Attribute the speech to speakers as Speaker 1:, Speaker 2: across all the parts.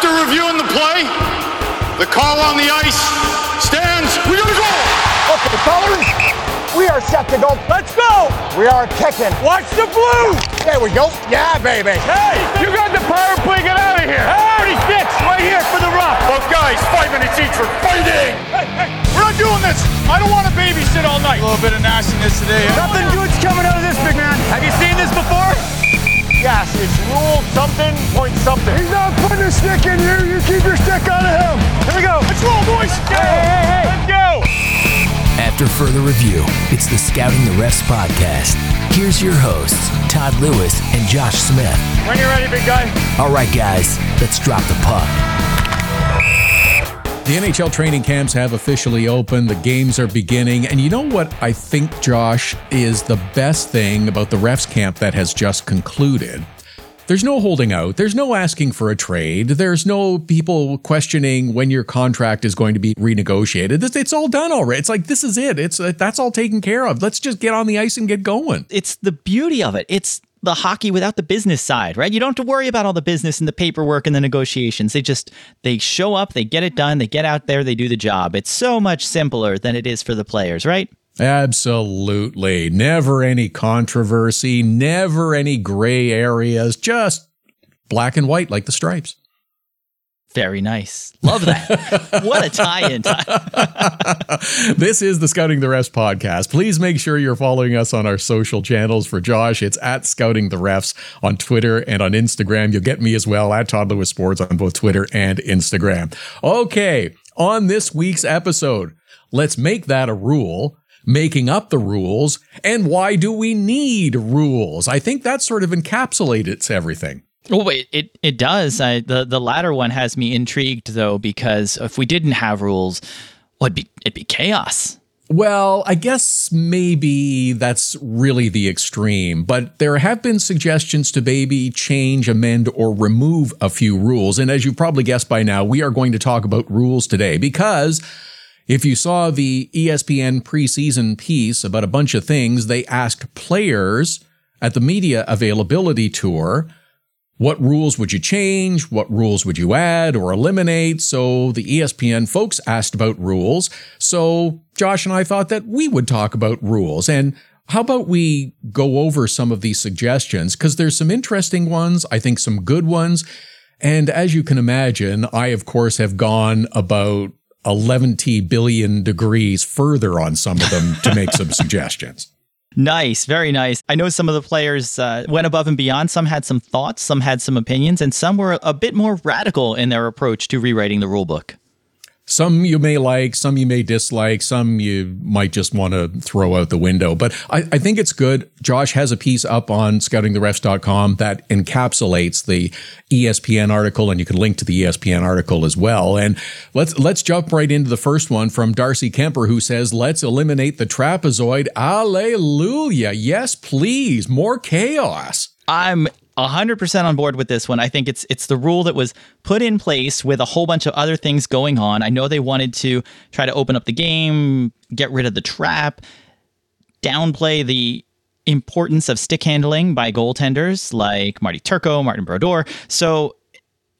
Speaker 1: After reviewing the play, the call on the ice stands. We got a goal.
Speaker 2: Okay, fellas, we are set to go.
Speaker 3: Let's go!
Speaker 2: We are kicking.
Speaker 3: Watch the blue!
Speaker 2: There we go. Yeah, baby.
Speaker 3: Hey, you got the power play. Get out of here. Hey, 36, right here for the rock.
Speaker 1: Both guys, five minutes each for fighting.
Speaker 3: Hey, hey, we're not doing this. I don't want to babysit all night.
Speaker 1: A little bit of nastiness today.
Speaker 3: Nothing good's coming out of this, big man. Have you seen this before?
Speaker 2: Yes, it's rule something, point something.
Speaker 3: He's not putting a stick in you. You keep your stick out of him. Here we go. Let's roll, boys. Go. Hey, hey, hey. Let's go.
Speaker 4: After further review, it's the Scouting the Refs podcast. Here's your hosts, Todd Lewis and Josh Smith.
Speaker 3: When you're ready, big guy.
Speaker 4: All right, guys, let's drop the puck.
Speaker 5: The NHL training camps have officially opened. The games are beginning. And you know what I think, Josh, is the best thing about the refs camp that has just concluded? There's no holding out. There's no asking for a trade. There's no people questioning when your contract is going to be renegotiated. It's, it's all done already. It's like this is it. It's that's all taken care of. Let's just get on the ice and get going.
Speaker 6: It's the beauty of it. It's the hockey without the business side, right? You don't have to worry about all the business and the paperwork and the negotiations. They just they show up, they get it done, they get out there, they do the job. It's so much simpler than it is for the players, right?
Speaker 5: Absolutely. Never any controversy, never any gray areas, just black and white like the stripes.
Speaker 6: Very nice. Love that. what a tie in.
Speaker 5: this is the Scouting the Refs podcast. Please make sure you're following us on our social channels. For Josh, it's at Scouting the Refs on Twitter and on Instagram. You'll get me as well at Todd Lewis Sports on both Twitter and Instagram. Okay, on this week's episode, let's make that a rule making up the rules, and why do we need rules? I think that sort of encapsulates everything.
Speaker 6: Oh wait, it it does. I, the the latter one has me intrigued though because if we didn't have rules, well, it'd be it'd be chaos.
Speaker 5: Well, I guess maybe that's really the extreme, but there have been suggestions to maybe change, amend, or remove a few rules. And as you probably guessed by now, we are going to talk about rules today because if you saw the ESPN preseason piece about a bunch of things, they asked players at the media availability tour, what rules would you change? What rules would you add or eliminate? So the ESPN folks asked about rules. So Josh and I thought that we would talk about rules. And how about we go over some of these suggestions? Because there's some interesting ones, I think some good ones. And as you can imagine, I, of course, have gone about 11 billion degrees further on some of them to make some suggestions.
Speaker 6: Nice, very nice. I know some of the players uh, went above and beyond. Some had some thoughts, some had some opinions, and some were a bit more radical in their approach to rewriting the rulebook.
Speaker 5: Some you may like, some you may dislike, some you might just want to throw out the window. But I, I think it's good. Josh has a piece up on scoutingtherefs.com that encapsulates the ESPN article, and you can link to the ESPN article as well. And let's let's jump right into the first one from Darcy Kuemper, who says, "Let's eliminate the trapezoid." Alleluia! Yes, please. More chaos.
Speaker 6: I'm 100% on board with this one. I think it's it's the rule that was put in place with a whole bunch of other things going on. I know they wanted to try to open up the game, get rid of the trap, downplay the importance of stick handling by goaltenders like Marty Turco, Martin Brodeur. So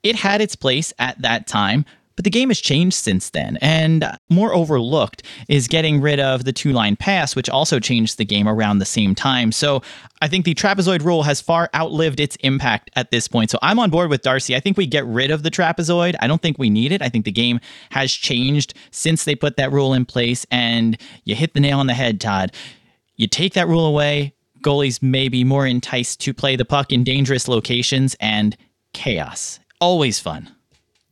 Speaker 6: it had its place at that time. But the game has changed since then, and more overlooked is getting rid of the two line pass, which also changed the game around the same time. So I think the trapezoid rule has far outlived its impact at this point. So I'm on board with Darcy. I think we get rid of the trapezoid. I don't think we need it. I think the game has changed since they put that rule in place, and you hit the nail on the head, Todd. You take that rule away, goalies may be more enticed to play the puck in dangerous locations and chaos. Always fun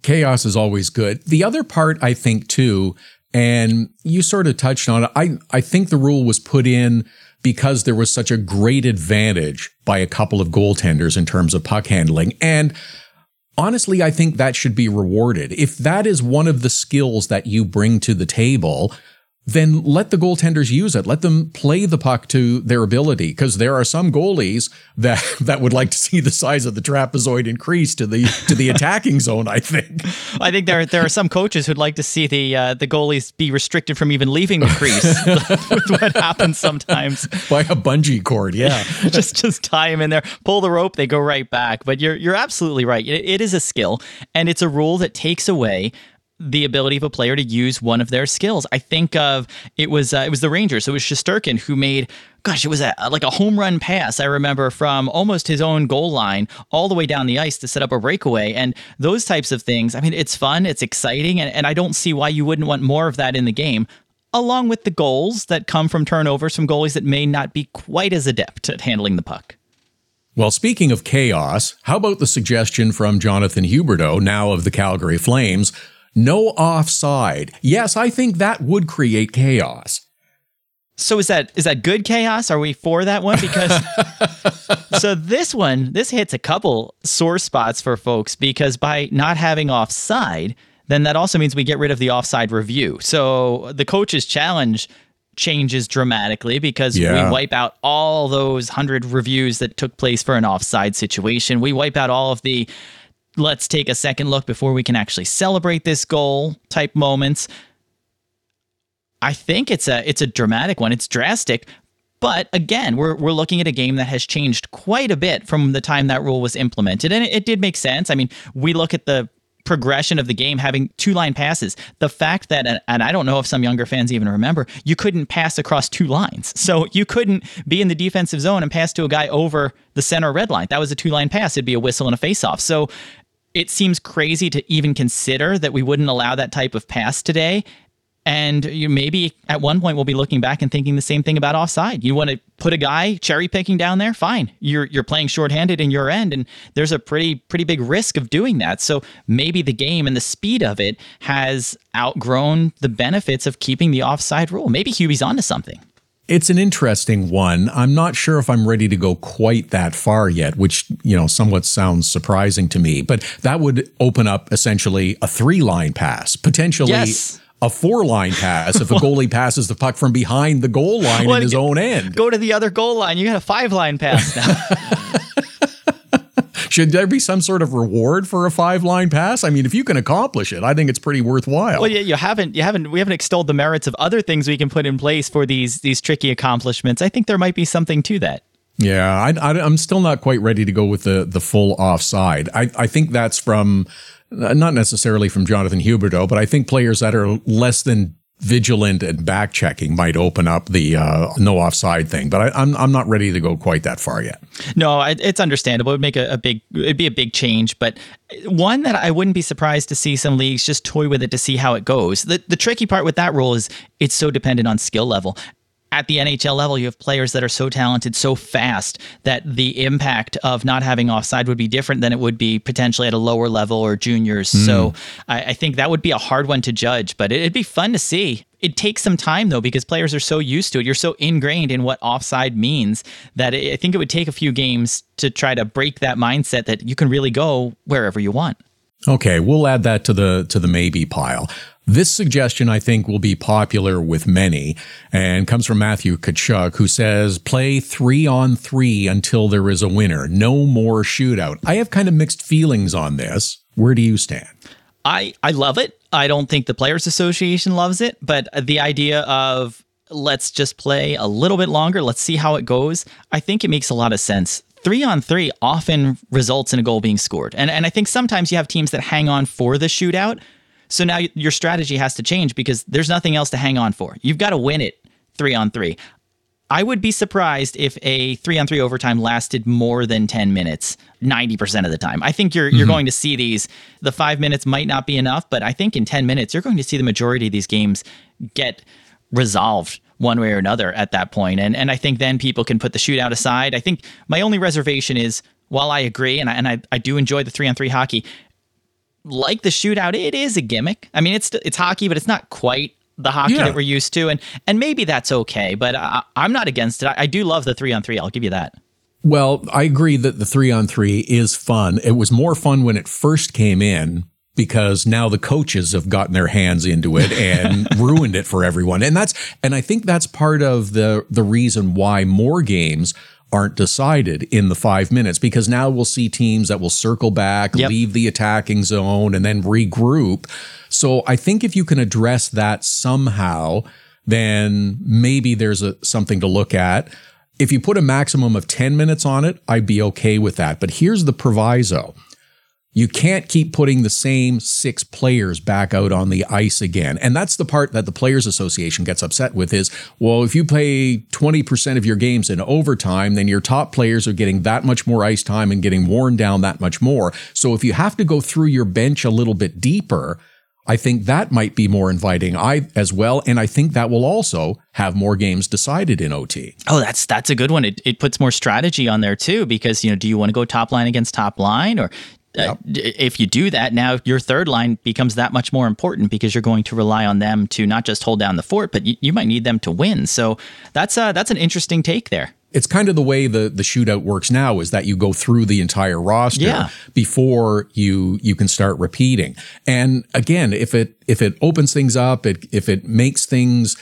Speaker 5: chaos is always good. The other part, I think, too, and you sort of touched on it, I, I think the rule was put in because there was such a great advantage by a couple of goaltenders in terms of puck handling. And honestly, I think that should be rewarded. If that is one of the skills that you bring to the table, then let the goaltenders use it. Let them play the puck to their ability because there are some goalies that that would like to see the size of the trapezoid increase to the to the attacking zone. I think.
Speaker 6: I think there there are some coaches who'd like to see the uh, the goalies be restricted from even leaving the crease. with what happens sometimes
Speaker 5: by a bungee cord. Yeah,
Speaker 6: just just tie them in there, pull the rope, they go right back. But you're you're absolutely right. it, it is a skill, and it's a rule that takes away the ability of a player to use one of their skills. I think of it was uh, it was the Rangers. So it was Shesterkin who made gosh, it was a, like a home run pass. I remember from almost his own goal line all the way down the ice to set up a breakaway and those types of things. I mean, it's fun, it's exciting, and, and I don't see why you wouldn't want more of that in the game. Along with the goals that come from turnovers from goalies that may not be quite as adept at handling the puck.
Speaker 5: Well, speaking of chaos, how about the suggestion from Jonathan Huberdeau, now of the Calgary Flames, no offside. Yes, I think that would create chaos.
Speaker 6: So is that is that good chaos? Are we for that one? Because so this one, this hits a couple sore spots for folks because by not having offside, then that also means we get rid of the offside review. So the coach's challenge changes dramatically because yeah. we wipe out all those 100 reviews that took place for an offside situation. We wipe out all of the let's take a second look before we can actually celebrate this goal type moments. I think it's a it's a dramatic one. It's drastic, but again, we're we're looking at a game that has changed quite a bit from the time that rule was implemented, and it, it did make sense. I mean, we look at the progression of the game having two line passes. The fact that, and I don't know if some younger fans even remember, you couldn't pass across two lines. So you couldn't be in the defensive zone and pass to a guy over the center red line. That was a two line pass. It'd be a whistle and a face off. So it seems crazy to even consider that we wouldn't allow that type of pass today. And you maybe at one point we'll be looking back and thinking the same thing about offside. You want to put a guy cherry picking down there, fine. You're you're playing shorthanded in your end, and there's a pretty pretty big risk of doing that. So maybe the game and the speed of it has outgrown the benefits of keeping the offside rule. Maybe Hubie's onto something.
Speaker 5: It's an interesting one. I'm not sure if I'm ready to go quite that far yet, which, you know, somewhat sounds surprising to me, but that would open up essentially a three line pass, potentially.
Speaker 6: Yes
Speaker 5: a four line pass if a goalie passes the puck from behind the goal line well, in his own end.
Speaker 6: Go to the other goal line. You got a five line pass now.
Speaker 5: Should there be some sort of reward for a five line pass? I mean, if you can accomplish it, I think it's pretty worthwhile.
Speaker 6: Well, yeah, you haven't, you haven't, we haven't extolled the merits of other things we can put in place for these these tricky accomplishments. I think there might be something to that.
Speaker 5: Yeah, I, am still not quite ready to go with the the full offside. I I think that's from not necessarily from Jonathan Huberdeau, but I think players that are less than vigilant and back checking might open up the uh, no offside thing. But I, am I'm, I'm not ready to go quite that far yet.
Speaker 6: No, it's understandable. It would make a, a, big it'd be a big change, but one that I wouldn't be surprised to see some leagues just toy with it to see how it goes. The the tricky part with that rule is it's so dependent on skill level at the NHL level, you have players that are so talented, so fast that the impact of not having offside would be different than it would be potentially at a lower level or juniors. Mm. So I, I, think that would be a hard one to judge, but it'd be fun to see. It takes some time though, because players are so used to it. You're so ingrained in what offside means that it, I think it would take a few games to try to break that mindset that you can really go wherever you want.
Speaker 5: Okay, we'll add that to the to the maybe pile. This suggestion, I think, will be popular with many and comes from Matthew Tkachuk, who says, play three on three until there is a winner. No more shootout. I have kind of mixed feelings on this. Where do you stand?
Speaker 6: I, I love it. I don't think the Players Association loves it, but the idea of let's just play a little bit longer, let's see how it goes, I think it makes a lot of sense three on three often results in a goal being scored. And, and I think sometimes you have teams that hang on for the shootout, so now your strategy has to change because there's nothing else to hang on for. You've got to win it three on three. I would be surprised if a three on three overtime lasted more than 10 minutes 90% of the time. I think you're, mm-hmm. you're going to see these. The five minutes might not be enough, but I think in 10 minutes, you're going to see the majority of these games get resolved one way or another at that point. And, and I think then people can put the shootout aside. I think my only reservation is while I agree and I, and I, I do enjoy the three on three hockey, like the shootout, it is a gimmick. I mean, it's it's hockey, but it's not quite the hockey yeah. that we're used to, and and maybe that's okay. But I, am not against it. I, I do love the three on three. I'll give you that.
Speaker 5: Well, I agree that the three on three is fun. It was more fun when it first came in because now the coaches have gotten their hands into it and ruined it for everyone. And that's and I think that's part of the the reason why more games aren't decided in the five minutes because now we'll see teams that will circle back,
Speaker 6: Yep.
Speaker 5: leave the attacking zone, and then regroup. So I think if you can address that somehow, then maybe there's a, something to look at. If you put a maximum of 10 minutes on it, I'd be okay with that. But here's the proviso. You can't keep putting the same six players back out on the ice again. And that's the part that the Players Association gets upset with is, well, if you play 20% of your games in overtime, then your top players are getting that much more ice time and getting worn down that much more. So if you have to go through your bench a little bit deeper, I think that might be more inviting I as well. And I think that will also have more games decided in OT.
Speaker 6: Oh, that's that's a good one. It, it puts more strategy on there too, because you know, do you want to go top line against top line, or uh, d- if you do that, now your third line becomes that much more important because you're going to rely on them to not just hold down the fort, but you, you might need them to win. So that's uh, that's an interesting take there.
Speaker 5: it's kind of the way the the shootout works now is that you go through the entire roster
Speaker 6: Yeah.
Speaker 5: before you you can start repeating. And again, if it if it opens things up, it if it makes things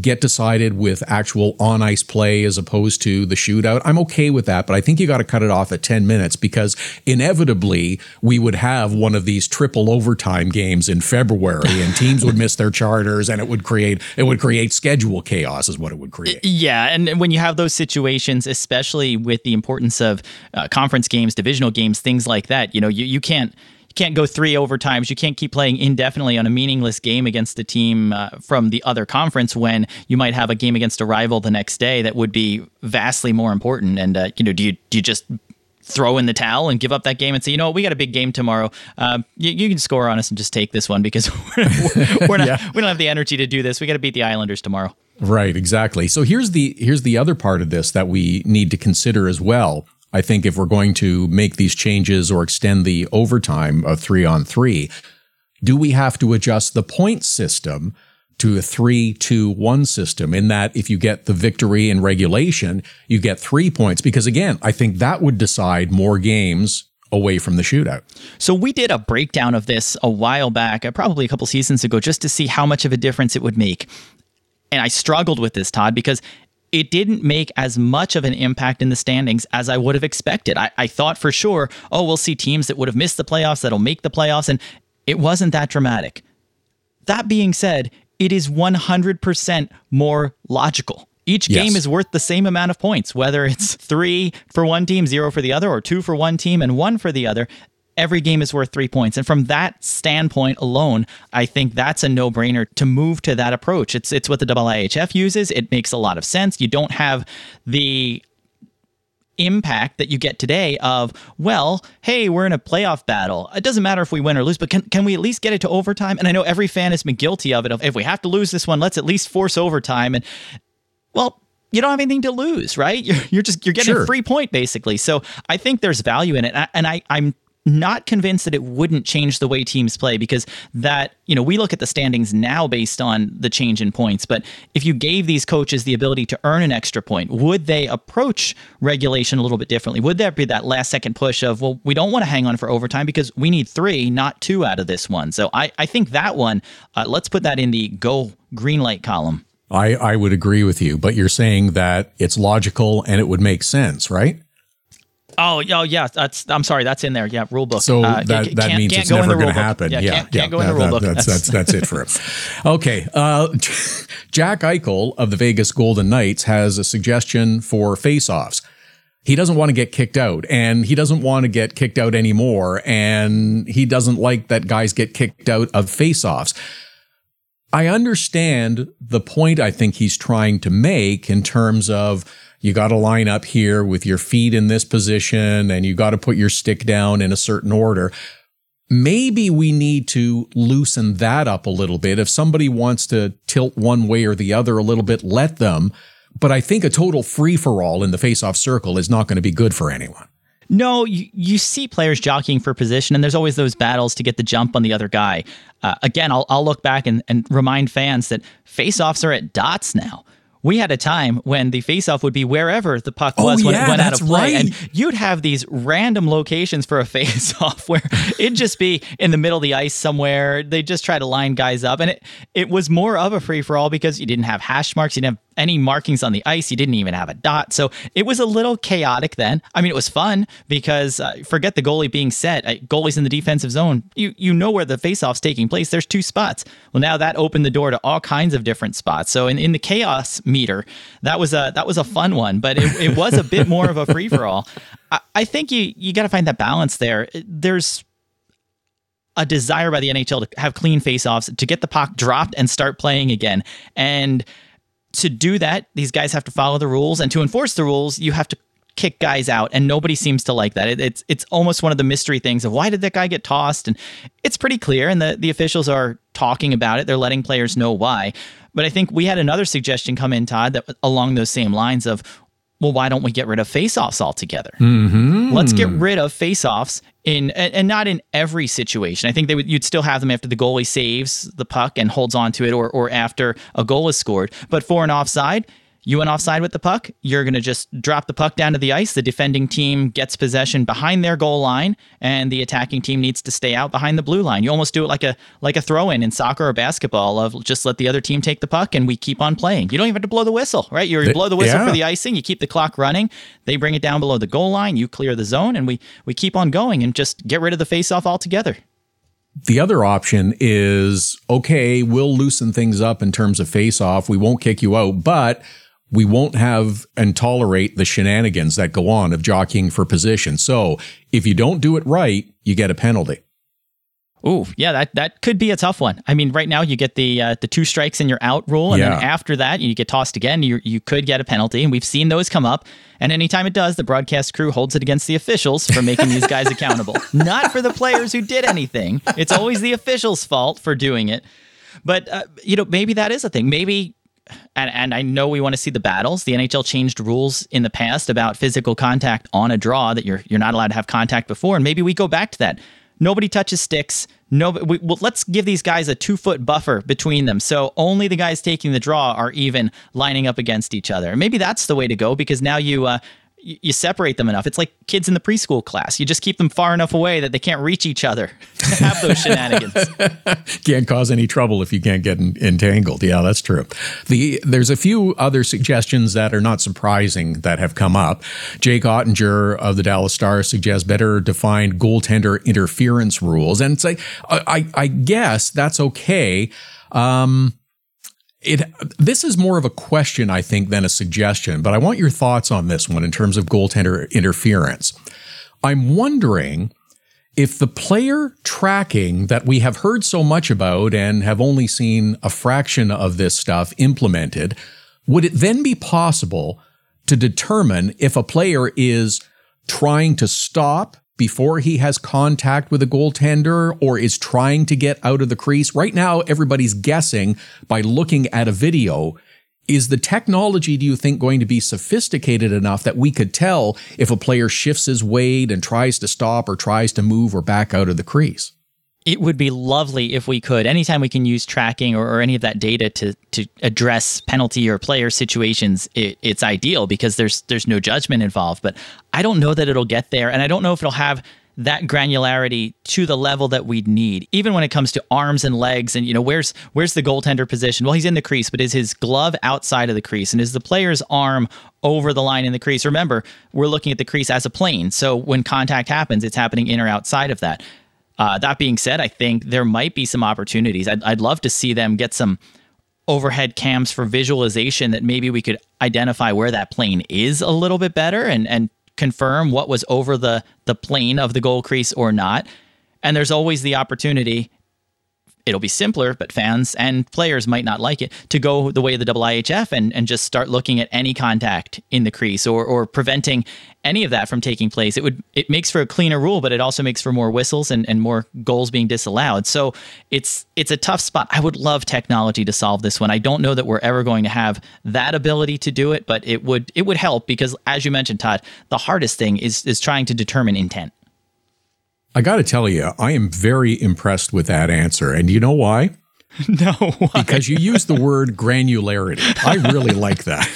Speaker 5: get decided with actual on ice play as opposed to the shootout, I'm okay with that. But I think you got to cut it off at 10 minutes because inevitably we would have one of these triple overtime games in February and teams would miss their charters and it would create it would create schedule chaos is what it would create.
Speaker 6: Yeah, and when you have those situations, especially with the importance of uh, conference games, divisional games, things like that, you know, you, you can't you can't go three overtimes. You can't keep playing indefinitely on a meaningless game against a team uh, from the other conference when you might have a game against a rival the next day that would be vastly more important. And uh, you know, do you do you just throw in the towel and give up that game and say, you know what, we got a big game tomorrow. Um, you, you can score on us and just take this one because we're, we're not we don't have the energy to do this. We got to beat the Islanders tomorrow.
Speaker 5: Right, exactly. So here's the here's the other part of this that we need to consider as well. I think if we're going to make these changes or extend the overtime of 3 on 3, do we have to adjust the point system to a 3-2-1 system in that if you get the victory in regulation, you get 3 points because again, I think that would decide more games away from the shootout.
Speaker 6: So we did a breakdown of this a while back, uh, probably a couple seasons ago, just to see how much of a difference it would make. And I struggled with this, Todd, because it didn't make as much of an impact in the standings as I would have expected. I, I thought for sure, oh, we'll see teams that would have missed the playoffs that'll make the playoffs, and it wasn't that dramatic. That being said, it is 100% more logical. Each
Speaker 5: Yes.
Speaker 6: game is worth the same amount of points, whether it's three for one team, zero for the other, or two for one team and one for the other. Every game is worth three points. And from that standpoint alone, I think that's a no brainer to move to that approach. It's, it's what the IIHF uses. It makes a lot of sense. You don't have the impact that you get today of well hey we're in a playoff battle it doesn't matter if we win or lose but can, can we at least get it to overtime and i know every fan has been guilty of it of if we have to lose this one let's at least force overtime and well you don't have anything to lose right you're, you're just you're getting
Speaker 5: Sure.
Speaker 6: a free point basically so i think there's value in it and I- and I, i'm not convinced that it wouldn't change the way teams play because that you know we look at the standings now based on the change in points but if you gave these coaches the ability to earn an extra point would they approach regulation a little bit differently? Would there be that last second push of well we don't want to hang on for overtime because we need three not two out of this one? So i, I think that one uh, let's put that in the go green light column.
Speaker 5: I I would agree with you, but you're saying that it's logical and it would make sense, right?
Speaker 6: Oh, oh yeah, that's. I'm sorry, that's in there. Yeah, rule book.
Speaker 5: So
Speaker 6: Uh,
Speaker 5: that,
Speaker 6: can't-
Speaker 5: that means it's
Speaker 6: go
Speaker 5: never going to happen.
Speaker 6: Yeah,
Speaker 5: Yeah,
Speaker 6: can't,
Speaker 5: yeah,
Speaker 6: can't go in the
Speaker 5: that-
Speaker 6: rule book.
Speaker 5: That's, that's that's it for him. Okay, uh, Jack Eichel of the Vegas Golden Knights has a suggestion for face-offs. He doesn't want to get kicked out, and he doesn't want to get kicked out anymore, and he doesn't like that guys get kicked out of face-offs. I understand the point I think he's trying to make in terms of you got to line up here with your feet in this position and you got to put your stick down in a certain order. Maybe we need to loosen that up a little bit. If somebody wants to tilt one way or the other a little bit, let them. But I think a total free for all in the face off circle is not going to be good for anyone.
Speaker 6: No, you, you see players jockeying for position, and there's always those battles to get the jump on the other guy. Uh, again, I'll, I'll look back and, and remind fans that face-offs are at dots now. we had a time when the faceoff would be wherever the puck
Speaker 5: Oh,
Speaker 6: was when
Speaker 5: yeah,
Speaker 6: it went out of play.
Speaker 5: right.
Speaker 6: And you'd have these random locations for a faceoff where it'd just be in the middle of the ice somewhere. They just try to line guys up. And it, it was more of a free for all because you didn't have hash marks, you didn't have any markings on the ice, He didn't even have a dot. So it was a little chaotic then. I mean, it was fun because uh, forget the goalie being set. Uh, goalies in the defensive zone, you, you know where the faceoff's taking place. There's two spots. Well, now that opened the door to all kinds of different spots. So in, in the chaos meter, that was a that was a fun one, but it, it was a bit more of a free for all. I, I think you you got to find that balance there. There's a desire by the NHL to have clean faceoffs, to get the puck dropped and start playing again. And to do that, these guys have to follow the rules, and to enforce the rules, you have to kick guys out, and nobody seems to like that. It, it's it's almost one of the mystery things of why did that guy get tossed, and it's pretty clear, and the the officials are talking about it. They're letting players know why. But I think we had another suggestion come in, Todd, that along those same lines of, well, why don't we get rid of faceoffs altogether? Mm-hmm. Let's get rid of faceoffs in and, and not in every situation. I think they would you'd still have them after the goalie saves the puck and holds on to it or or after a goal is scored. But for an offside, you went offside with the puck, you're going to just drop the puck down to the ice. The defending team gets possession behind their goal line and the attacking team needs to stay out behind the blue line. You almost do it like a like a throw in in soccer or basketball of just let the other team take the puck and we keep on playing. You don't even have to blow the whistle, right? You
Speaker 5: The-
Speaker 6: blow the whistle
Speaker 5: yeah.
Speaker 6: for the icing, you keep the clock running, they bring it down below the goal line, you clear the zone and we we keep on going and just get rid of the face off altogether.
Speaker 5: The other option is okay, we'll loosen things up in terms of face off. We won't kick you out, but we won't have and tolerate the shenanigans that go on of jockeying for position. So if you don't do it right, you get a penalty.
Speaker 6: Ooh, yeah, that that could be a tough one. I mean, right now you get the uh, the two strikes and you're out rule, and
Speaker 5: Yeah.
Speaker 6: then after that you get tossed again. You you could get a penalty, and we've seen those come up. And anytime it does, the broadcast crew holds it against the officials for making these guys accountable, not for the players who did anything. It's always the officials' fault for doing it. But uh, you know, maybe that is a thing. Maybe and, and I know we want to see the battles. The NHL changed rules in the past about physical contact on a draw that you're you're not allowed to have contact before, and maybe we go back to that. Nobody touches sticks. No, we, well, let's give these guys a two foot buffer between them, so only the guys taking the draw are even lining up against each other. Maybe that's the way to go because now you uh, you, separate them enough. It's like kids in the preschool class. You just keep them far enough away that they can't reach each other. to have those shenanigans.
Speaker 5: can't cause any trouble if you can't get en- entangled. Yeah, that's true. The there's a few other suggestions that are not surprising that have come up. Jake Oettinger of the Dallas Stars suggests better defined goaltender interference rules, and it's like I, I, I guess that's okay. Um, it this is more of a question I think than a suggestion, but I want your thoughts on this one in terms of goaltender interference. I'm wondering if the player tracking that we have heard so much about and have only seen a fraction of this stuff implemented, would it then be possible to determine if a player is trying to stop before he has contact with a goaltender or is trying to get out of the crease? Right now, everybody's guessing by looking at a video. Is the technology, do you think, going to be sophisticated enough that we could tell if a player shifts his weight and tries to stop or tries to move or back out of the crease?
Speaker 6: It would be lovely if we could anytime we can use tracking or, or any of that data to to address penalty or player situations it, it's ideal because there's there's no judgment involved. But i don't know that it'll get there and i don't know if it'll have that granularity to the level that we'd need. Even when it comes to arms and legs and you know where's where's the goaltender position? Well he's in the crease but is his glove outside of the crease? And is the player's arm over the line in the crease? Remember we're looking at the crease as a plane so when contact happens it's happening in or outside of that uh, that being said, I think there might be some opportunities. I'd, I'd love to see them get some overhead cams for visualization that maybe we could identify where that plane is a little bit better and, and confirm what was over the, the plane of the goal crease or not. And there's always the opportunity. It'll be simpler, but fans and players might not like it to go the way of the IIHF and, and just start looking at any contact in the crease or, or preventing any of that from taking place. It would it makes for a cleaner rule, but it also makes for more whistles and, and more goals being disallowed. So it's it's a tough spot. I would love technology to solve this one. I don't know that we're ever going to have that ability to do it, but it would it would help because as you mentioned, Todd, the hardest thing is is trying to determine intent.
Speaker 5: I got to tell you, I am very impressed with that answer. And you know why?
Speaker 6: no.
Speaker 5: because you use the word granularity. I really like that.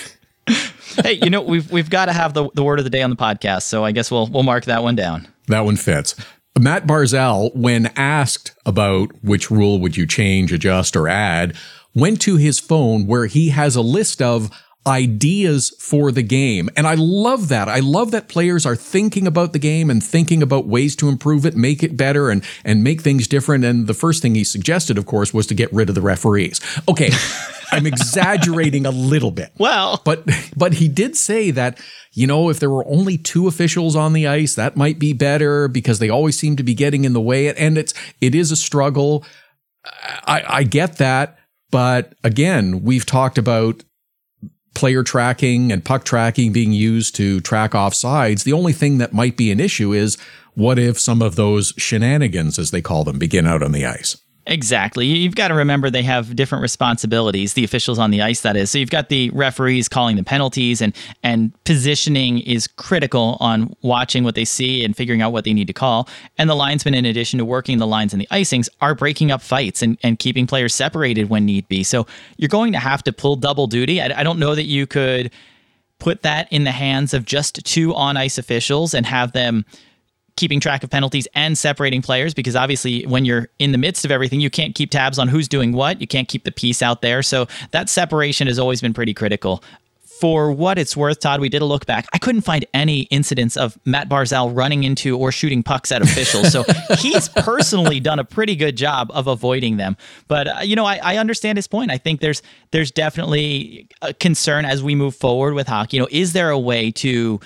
Speaker 6: hey, you know we've we've got to have the, the word of the day on the podcast, so I guess we'll we'll mark that one down.
Speaker 5: That one fits. Matt Barzal, when asked about which rule would you change, adjust, or add, went to his phone where he has a list of ideas for the game. And I love that. I love that players are thinking about the game and thinking about ways to improve it, make it better and, and make things different. And the first thing he suggested, of course, was to get rid of the referees. Okay. I'm exaggerating a little bit.
Speaker 6: Well,
Speaker 5: but but he did say that you know if there were only two officials on the ice, that might be better because they always seem to be getting in the way. And it's it is a struggle. I, I get that, but again, we've talked about player tracking and puck tracking being used to track offsides. The only thing that might be an issue is what if some of those shenanigans, as they call them, begin out on the ice?
Speaker 6: Exactly. You've got to remember they have different responsibilities, the officials on the ice that is. So you've got the referees calling the penalties and and positioning is critical on watching what they see and figuring out what they need to call. And the linesmen in addition to working the lines and the icings are breaking up fights and, and keeping players separated when need be. So you're going to have to pull double duty. I, I don't know that you could put that in the hands of just two on ice officials and have them keeping track of penalties and separating players because obviously when you're in the midst of everything you can't keep tabs on who's doing what you can't keep the peace out there so that separation has always been pretty critical for what it's worth, Todd, we did a look back. I couldn't find any incidents of Matt Barzal running into or shooting pucks at officials. So he's personally done a pretty good job of avoiding them. But uh, you know, I, I, understand his point. I think there's there's definitely a concern as we move forward with hockey. You know, is there a way to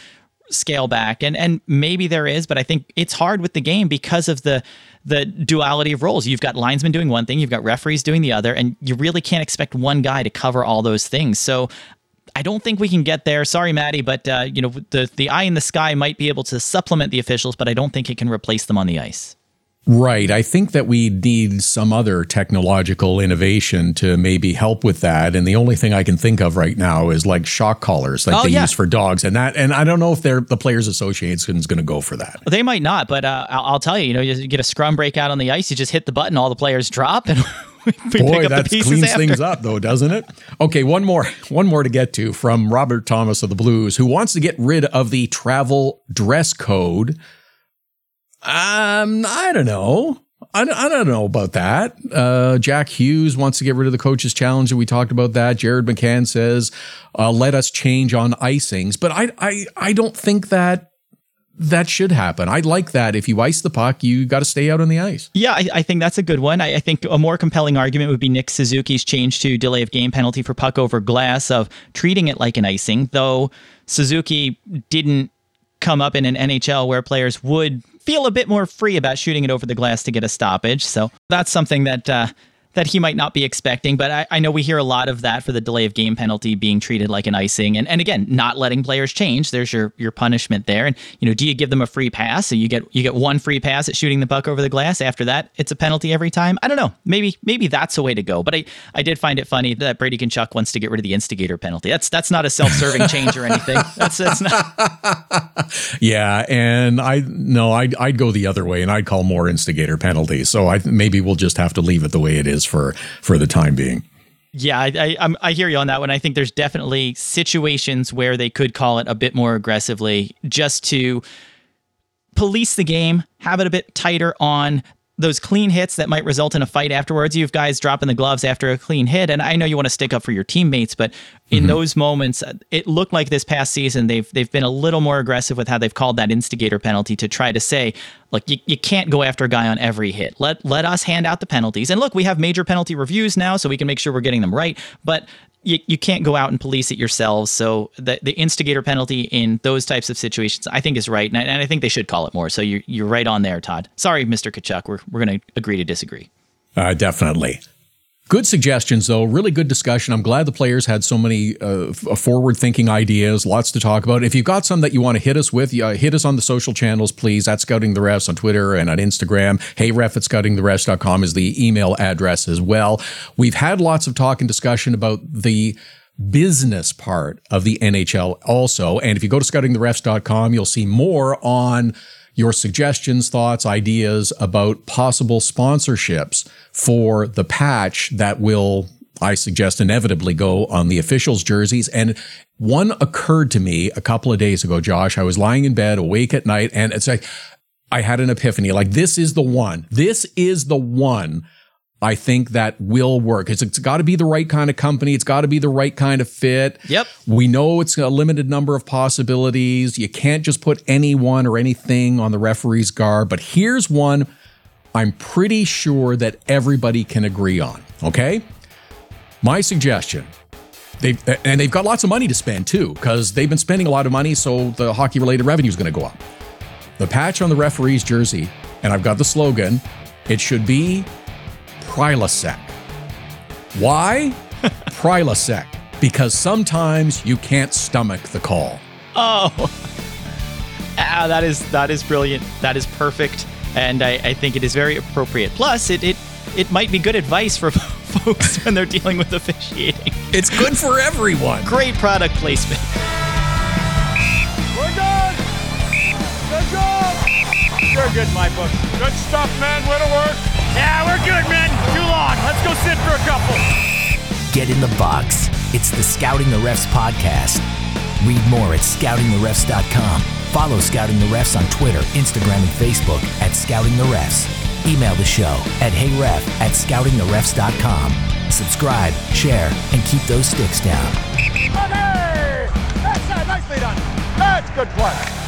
Speaker 6: scale back and and maybe there is but i think it's hard with the game because of the the duality of roles you've got linesmen doing one thing you've got referees doing the other and you really can't expect one guy to cover all those things so I don't think we can get there. Sorry, Maddie, but uh, you know the the eye in the sky might be able to supplement the officials, but I don't think it can replace them on the ice.
Speaker 5: Right. I think that we need some other technological innovation to maybe help with that. And the only thing I can think of right now is like shock collars, like oh, they yeah. use for dogs, and that. And I don't know if they're the Players Association is going to go for that.
Speaker 6: They might not, but uh, I'll, I'll, tell you. You know, you get a scrum break out on the ice, you just hit the button, all the players drop, and.
Speaker 5: we Boy, that cleans after. things up, though, doesn't it? Okay, one more, one more to get to from Robert Thomas of the Blues, who wants to get rid of the travel dress code um, I don't know. I, I don't know about that. Uh, Jack Hughes wants to get rid of the coaches challenge, and we talked about that. Jared McCann says, uh, "Let us change on icings," but I, I, I don't think that that should happen. I like that. If you ice the puck, you got to stay out on the ice.
Speaker 6: Yeah, I, I think that's a good one. I, I, think a more compelling argument would be Nick Suzuki's change to delay of game penalty for puck over glass of treating it like an icing, though Suzuki didn't come up in an NHL where players would feel a bit more free about shooting it over the glass to get a stoppage. So that's something that uh, that he might not be expecting. But I, I, know we hear a lot of that for the delay of game penalty being treated like an icing, and and again, not letting players change. There's your your punishment there. And you know, do you give them a free pass? So you get you get one free pass at shooting the puck over the glass. After that, it's a penalty every time. I don't know. Maybe maybe that's a way to go. But I I did find it funny that Brady Tkachuk wants to get rid of the instigator penalty. That's that's not a self serving change or anything. That's that's
Speaker 5: not. yeah, and I no, I'd I'd go the other way, and I'd call more instigator penalties. So I maybe we'll just have to leave it the way it is is for for the time being.
Speaker 6: Yeah, I, I, I hear you on that one. I think there's definitely situations where they could call it a bit more aggressively, just to police the game, have it a bit tighter on those clean hits that might result in a fight afterwards. You've guys dropping the gloves after a clean hit, and I know you want to stick up for your teammates, but in mm-hmm. those moments, it looked like this past season they've they've been a little more aggressive with how they've called that instigator penalty to try to say, look, you, you can't go after a guy on every hit. Let let us hand out the penalties. And look, we have major penalty reviews now, so we can make sure we're getting them right. But you, you can't go out and police it yourselves. So the, the instigator penalty in those types of situations, I think is right. And I, and I think they should call it more. So you're, you're right on there, Todd. Sorry, Mr. Tkachuk. We're, we're going to agree to disagree.
Speaker 5: Uh, definitely. Good suggestions, though. Really good discussion. I'm glad the players had so many uh, forward thinking ideas, lots to talk about. If you've got some that you want to hit us with, uh, hit us on the social channels, please. At Scouting the Refs on Twitter and on Instagram. Hey, ref at scoutingtherefs.com is the email address as well. We've had lots of talk and discussion about the business part of the NHL also. And if you go to scoutingtherefs.com, you'll see more on your suggestions, thoughts, ideas about possible sponsorships for the patch that will, I suggest, inevitably go on the officials' jerseys. And one occurred to me a couple of days ago, Josh. I was lying in bed, awake at night, and it's like, I had an epiphany. Like, this is the one. This is the one I think that will work. It's, it's got to be the right kind of company. It's got to be the right kind of fit.
Speaker 6: Yep.
Speaker 5: We know it's a limited number of possibilities. You can't just put anyone or anything on the referee's garb. But here's one I'm pretty sure that everybody can agree on. Okay. My suggestion. They've, and they've got lots of money to spend too, because they've been spending a lot of money, so the hockey related revenue is going to go up. The patch on the referee's jersey, and I've got the slogan, it should be Prilosec. Why? Prilosec. Because sometimes you can't stomach the call.
Speaker 6: Oh, ah, that is that is brilliant. That is perfect, and I, I think it is very appropriate. Plus, it it it might be good advice for folks when they're dealing with officiating.
Speaker 5: It's good for everyone.
Speaker 6: Great product placement.
Speaker 3: We're good. Good job.
Speaker 2: You're good my book.
Speaker 3: Good stuff, man. Way to work.
Speaker 2: Yeah, we're good, man. Too long. Let's go sit for a couple.
Speaker 4: Get in the box. It's the Scouting the Refs podcast. Read more at scoutingtherefs.com. Follow Scouting the Refs on Twitter, Instagram, and Facebook at Scouting the Refs. Email the show at heyref at scoutingtherefs.com. Subscribe, share, and keep those sticks down.
Speaker 3: Okay. That's that. Nicely done. That's good play.